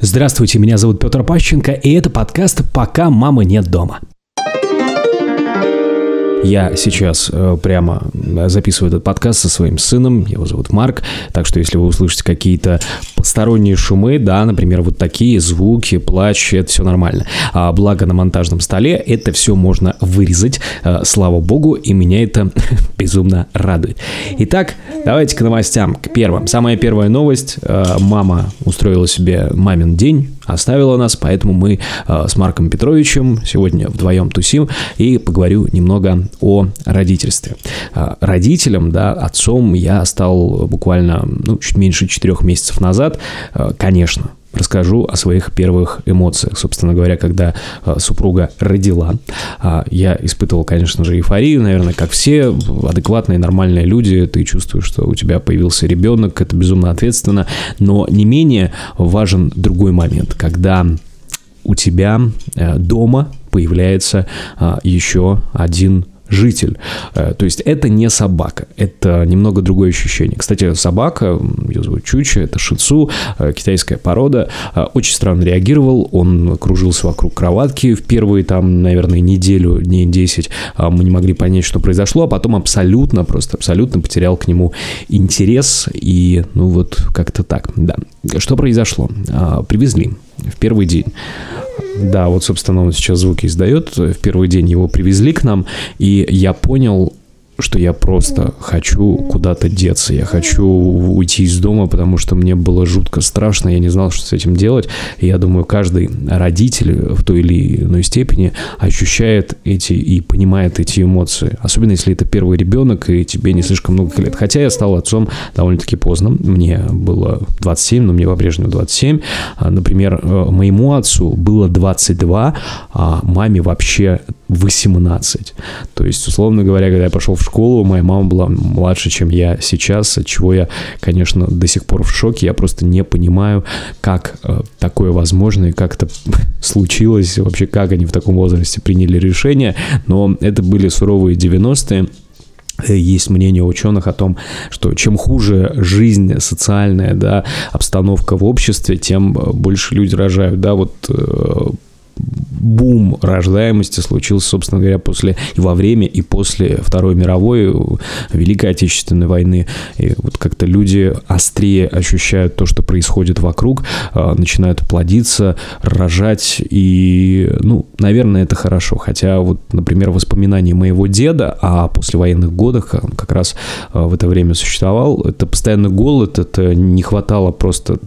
Здравствуйте, меня зовут Петр Пащенко, и это подкаст «Пока мамы нет дома». Я сейчас э, прямо записываю этот подкаст со своим сыном, его зовут Марк, так что если вы услышите какие-то посторонние шумы, да, например, вот такие звуки, плач, это все нормально. А благо на монтажном столе это все можно вырезать, э, слава богу, и меня это безумно радует. Итак, давайте к новостям, к первым. Самая первая новость. Э, мама устроила себе мамин день, оставила нас, поэтому мы э, с Марком Петровичем сегодня вдвоем тусим и поговорю немного о родительстве. Э, родителем, да, отцом я стал буквально, ну, чуть меньше четырех месяцев назад, э, конечно, расскажу о своих первых эмоциях. Собственно говоря, когда э, супруга родила, э, я испытывал, конечно же, эйфорию, наверное, как все адекватные, нормальные люди. Ты чувствуешь, что у тебя появился ребенок, это безумно ответственно. Но не менее важен другой момент, когда у тебя э, дома появляется еще один житель. Э, то есть это не собака, это немного другое ощущение. Кстати, собака, ее зовут Чуча, это шицу, э, китайская порода, э, очень странно реагировал, он кружился вокруг кроватки в первые там, наверное, неделю, дней 10, мы не могли понять, что произошло, а потом абсолютно, просто абсолютно потерял к нему интерес, и ну вот как-то так, да. Что произошло? Привезли в первый день. Да, вот, собственно, он сейчас звуки издает. В первый день его привезли к нам, и я понял, что я просто хочу куда-то деться, я хочу уйти из дома, потому что мне было жутко страшно, я не знал, что с этим делать. И я думаю, каждый родитель в той или иной степени ощущает эти и понимает эти эмоции. Особенно если это первый ребенок и тебе не слишком много лет. Хотя я стал отцом довольно-таки поздно. Мне было 27, но мне по-прежнему 27. А, например, э, моему отцу было 22, а маме вообще 18. То есть, условно говоря, когда я пошел в школу, моя мама была младше, чем я сейчас, от чего я, конечно, до сих пор в шоке. Я просто не понимаю, как э, такое возможно и как это случилось, вообще как они в таком возрасте приняли решение. Но это были суровые 90-е. Есть мнение ученых о том, что чем хуже жизнь социальная, да, обстановка в обществе, тем больше люди рожают, да, вот э, бум рождаемости случился, собственно говоря, после и во время, и после Второй мировой, Великой Отечественной войны. И вот как-то люди острее ощущают то, что происходит вокруг, а, начинают плодиться, рожать, и, ну, наверное, это хорошо. Хотя вот, например, воспоминания моего деда о послевоенных годах, он как раз а, в это время существовал, это постоянный голод, это не хватало просто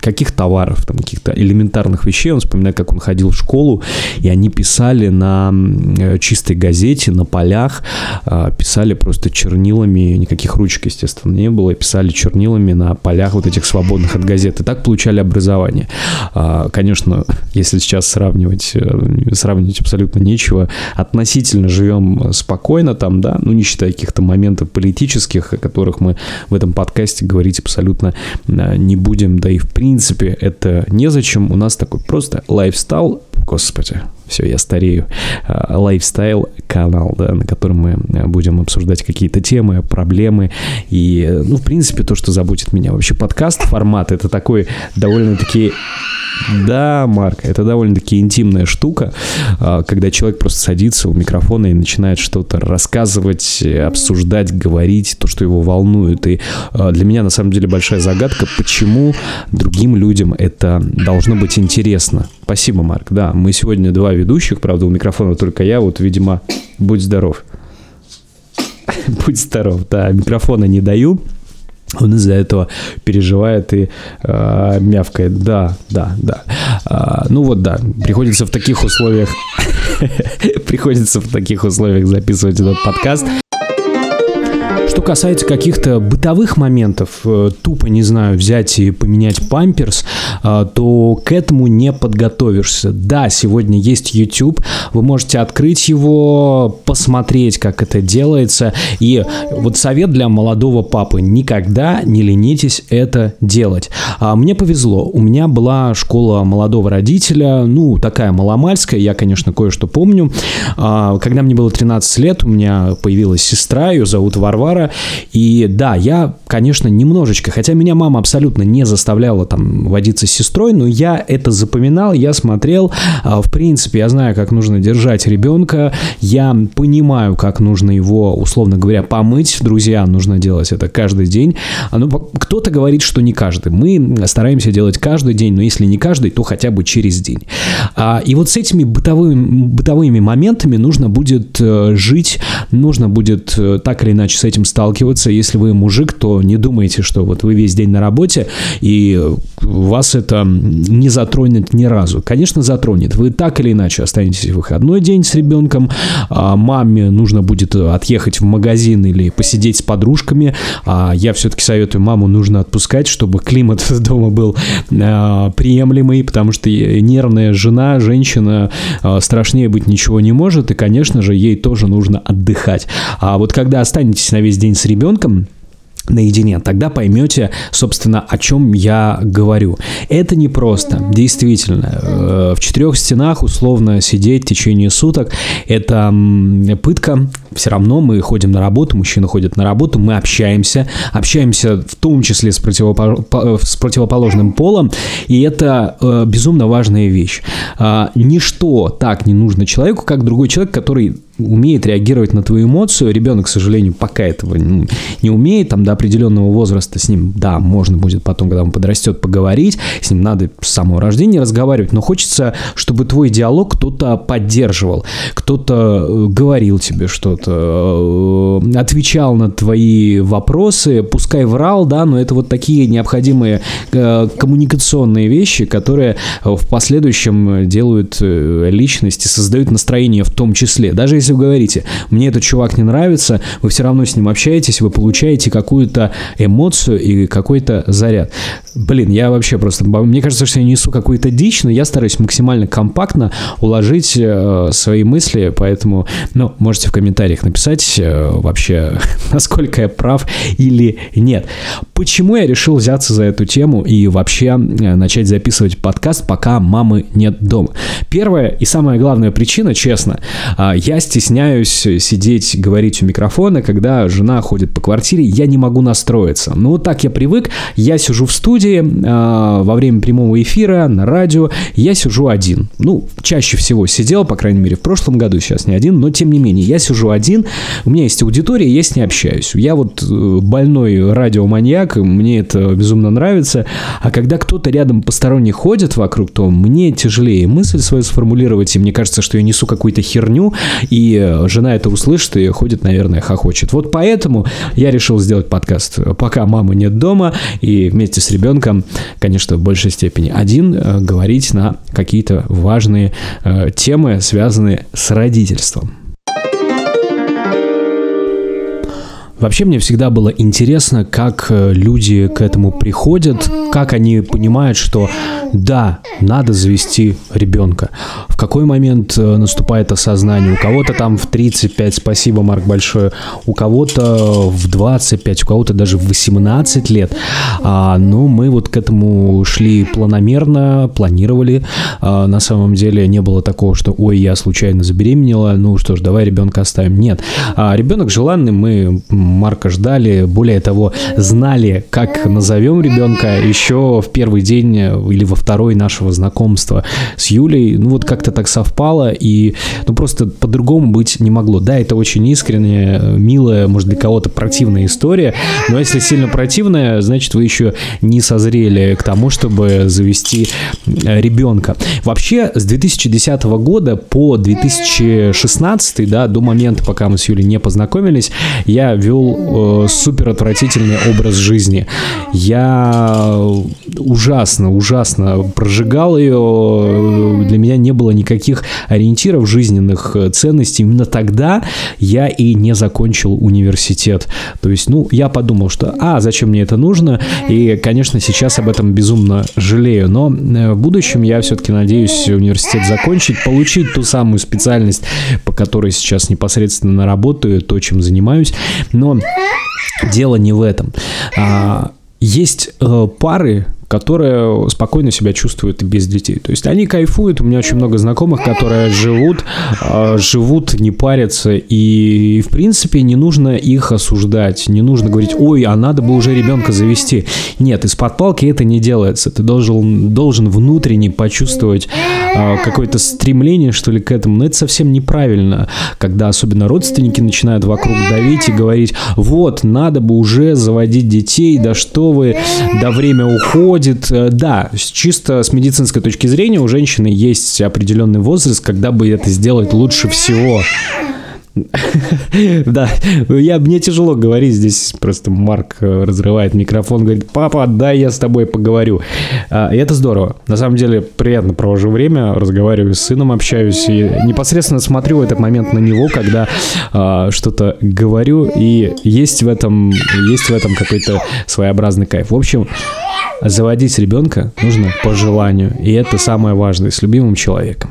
каких товаров, там, каких-то элементарных вещей. Он вспоминает, как он ходил в школу, и они писали на э, чистой газете, на полях, а, писали просто чернилами, никаких ручек, естественно, не было, писали чернилами на полях вот этих свободных от газеты. Так получали образование. А, конечно, если сейчас сравнивать, э, сравнивать абсолютно нечего, относительно живем спокойно там, да, ну, не считая каких-то моментов политических, о которых мы в этом подкасте говорить абсолютно э, не будем, да и в принципе это незачем. У нас такой просто лайфстайл, господи, все, я старею, а, лайфстайл канал, да, на котором мы э, будем обсуждать какие-то темы, проблемы и, ну, в принципе, то, что заботит меня. Вообще подкаст формат это такой довольно-таки да, Марк, это довольно-таки интимная штука, а, когда человек просто садится у микрофона и начинает что-то рассказывать, обсуждать, говорить, то, что его волнует. И а, для меня, на самом деле, большая загадка, почему другим людям это должно быть интересно. Спасибо, Марк. Да, мы сегодня два ведущих, правда, у микрофона только я, вот, видимо, будь здоров. Будь здоров, да, микрофона не даю, он из-за этого переживает и э, мявкает. Да, да, да. А, ну вот да, приходится в таких условиях приходится в таких условиях записывать этот подкаст. Касается каких-то бытовых моментов, э, тупо, не знаю, взять и поменять памперс, э, то к этому не подготовишься. Да, сегодня есть YouTube, вы можете открыть его, посмотреть, как это делается. И вот совет для молодого папы, никогда не ленитесь это делать. А мне повезло, у меня была школа молодого родителя, ну, такая маломальская, я, конечно, кое-что помню. А, когда мне было 13 лет, у меня появилась сестра, ее зовут Варвара, И да, я, конечно, немножечко, хотя меня мама абсолютно не заставляла там водиться с сестрой, но я это запоминал, я смотрел, а, в принципе, я знаю, как нужно держать ребенка, я понимаю, как нужно его, условно говоря, помыть, друзья, нужно делать это каждый день. А, ну, кто-то говорит, что не каждый. Мы стараемся делать каждый день, но если не каждый, то хотя бы через день. А, и вот с этими бытовыми, бытовыми моментами нужно будет э, жить, нужно будет э, так или иначе с этим сталкиваться. Если вы мужик, то не думайте, что вот вы весь день на работе, и вас это не затронет ни разу. Конечно, затронет. Вы так или иначе останетесь в выходной день с ребенком, а маме нужно будет отъехать в магазин или посидеть с подружками. А я все-таки советую маму нужно отпускать, чтобы климат дома был а, приемлемый, потому что нервная жена, женщина а, страшнее быть ничего не может, и, конечно же, ей тоже нужно отдыхать. А вот когда останетесь на весь день с ребенком, наедине, тогда поймете, собственно, о чем я говорю. Это не просто, действительно. Э, в четырех стенах условно сидеть в течение суток – это пытка. Все равно мы ходим на работу, мужчины ходят на работу, мы общаемся, общаемся в том числе с, противопо- с противоположным полом, и это э, безумно важная вещь. Э, ничто так не нужно человеку, как другой человек, который умеет реагировать на твою эмоцию. Ребенок, к сожалению, пока этого не умеет, там до определенного возраста с ним, да, можно будет потом, когда он подрастет, поговорить, с ним надо с самого рождения разговаривать, но хочется, чтобы твой диалог кто-то поддерживал, кто-то э, говорил тебе что-то, э, отвечал на твои вопросы, пускай врал, да, но это вот такие необходимые э, коммуникационные вещи, которые в последующем делают личности, создают настроение в том числе. Даже если если вы говорите, мне этот чувак не нравится, вы все равно с ним общаетесь, вы получаете какую-то эмоцию и какой-то заряд. Блин, я вообще просто... Мне кажется, что я несу какую-то дичь, но я стараюсь максимально компактно уложить э, свои мысли, поэтому, ну, можете в комментариях написать э, вообще, насколько я прав или нет. Почему я решил взяться за эту тему и вообще э, начать записывать подкаст, пока мамы нет дома? Первая и самая главная причина, честно, э, я стесняюсь сидеть, говорить у микрофона, когда жена ходит по квартире, я не могу настроиться. Ну, вот так я привык, я сижу в студии э, во время прямого эфира, на радио, я сижу один. Ну, чаще всего сидел, по крайней мере, в прошлом году, сейчас не один, но тем не менее, я сижу один, у меня есть аудитория, я с ней общаюсь. Я вот э, больной радиоманьяк, мне это безумно нравится, а когда кто-то рядом посторонний ходит вокруг, то мне тяжелее мысль свою сформулировать, и мне кажется, что я несу какую-то херню, и жена это услышит и ходит, наверное, хохочет. Вот поэтому я решил сделать подкаст, пока мамы нет дома, и вместе с ребенком, конечно, в большей степени один, э, говорить на какие-то важные э, темы, связанные с родительством. Вообще мне всегда было интересно, как э, люди к этому приходят, как они понимают, что да, надо завести ребенка. В какой момент э, наступает осознание? У кого-то там в 35, спасибо, Марк, большое, у кого-то в 25, у кого-то даже в 18 лет. А, ну, мы вот к этому шли планомерно, планировали. А, на самом деле не было такого, что, ой, я случайно забеременела, ну что ж, давай ребенка оставим. Нет. А, ребенок желанный, мы Марка ждали, более того, знали, как назовем ребенка еще в первый день или во второй нашего знакомства с Юлей. Ну вот как-то так совпало, и ну просто по-другому быть не могло. Да, это очень искренняя, милая, может для кого-то противная история, но если сильно противная, значит вы еще не созрели к тому, чтобы завести э, ребенка. Вообще с 2010 года по 2016, да, до момента, пока мы с Юлей не познакомились, я вел э, супер отвратительный образ жизни. Я ужасно, ужасно прожигал ее. Для меня не было никаких ориентиров жизненных ценностей. Именно тогда я и не закончил университет. То есть, ну, я подумал, что, а, зачем мне это нужно? И, конечно, сейчас об этом безумно жалею. Но э, в будущем я все-таки надеюсь университет закончить, получить ту самую специальность, по которой сейчас непосредственно работаю, то, чем занимаюсь. Но дело не в этом. А, есть э, пары, которая спокойно себя чувствует без детей. То есть они кайфуют, у меня очень много знакомых, которые живут, э, живут, не парятся, и в принципе не нужно их осуждать, не нужно говорить, ой, а надо бы уже ребенка завести. Нет, из-под палки это не делается. Ты должен, должен внутренне почувствовать э, какое-то стремление, что ли, к этому. Но это совсем неправильно, когда особенно родственники начинают вокруг давить и говорить, вот, надо бы уже заводить детей, да что вы, да время уходит. Э, да, чисто с медицинской точки зрения у женщины есть определенный возраст, когда бы это сделать лучше всего. Да, я, мне тяжело говорить, здесь просто Марк э, разрывает микрофон, говорит, папа, дай я с тобой поговорю. А, и это здорово. На самом деле приятно провожу время, разговариваю с сыном, общаюсь и непосредственно смотрю этот момент на него, когда а, что-то говорю, и есть в этом, есть в этом какой-то своеобразный кайф. В общем, заводить ребенка нужно по желанию, и это самое важное, с любимым человеком.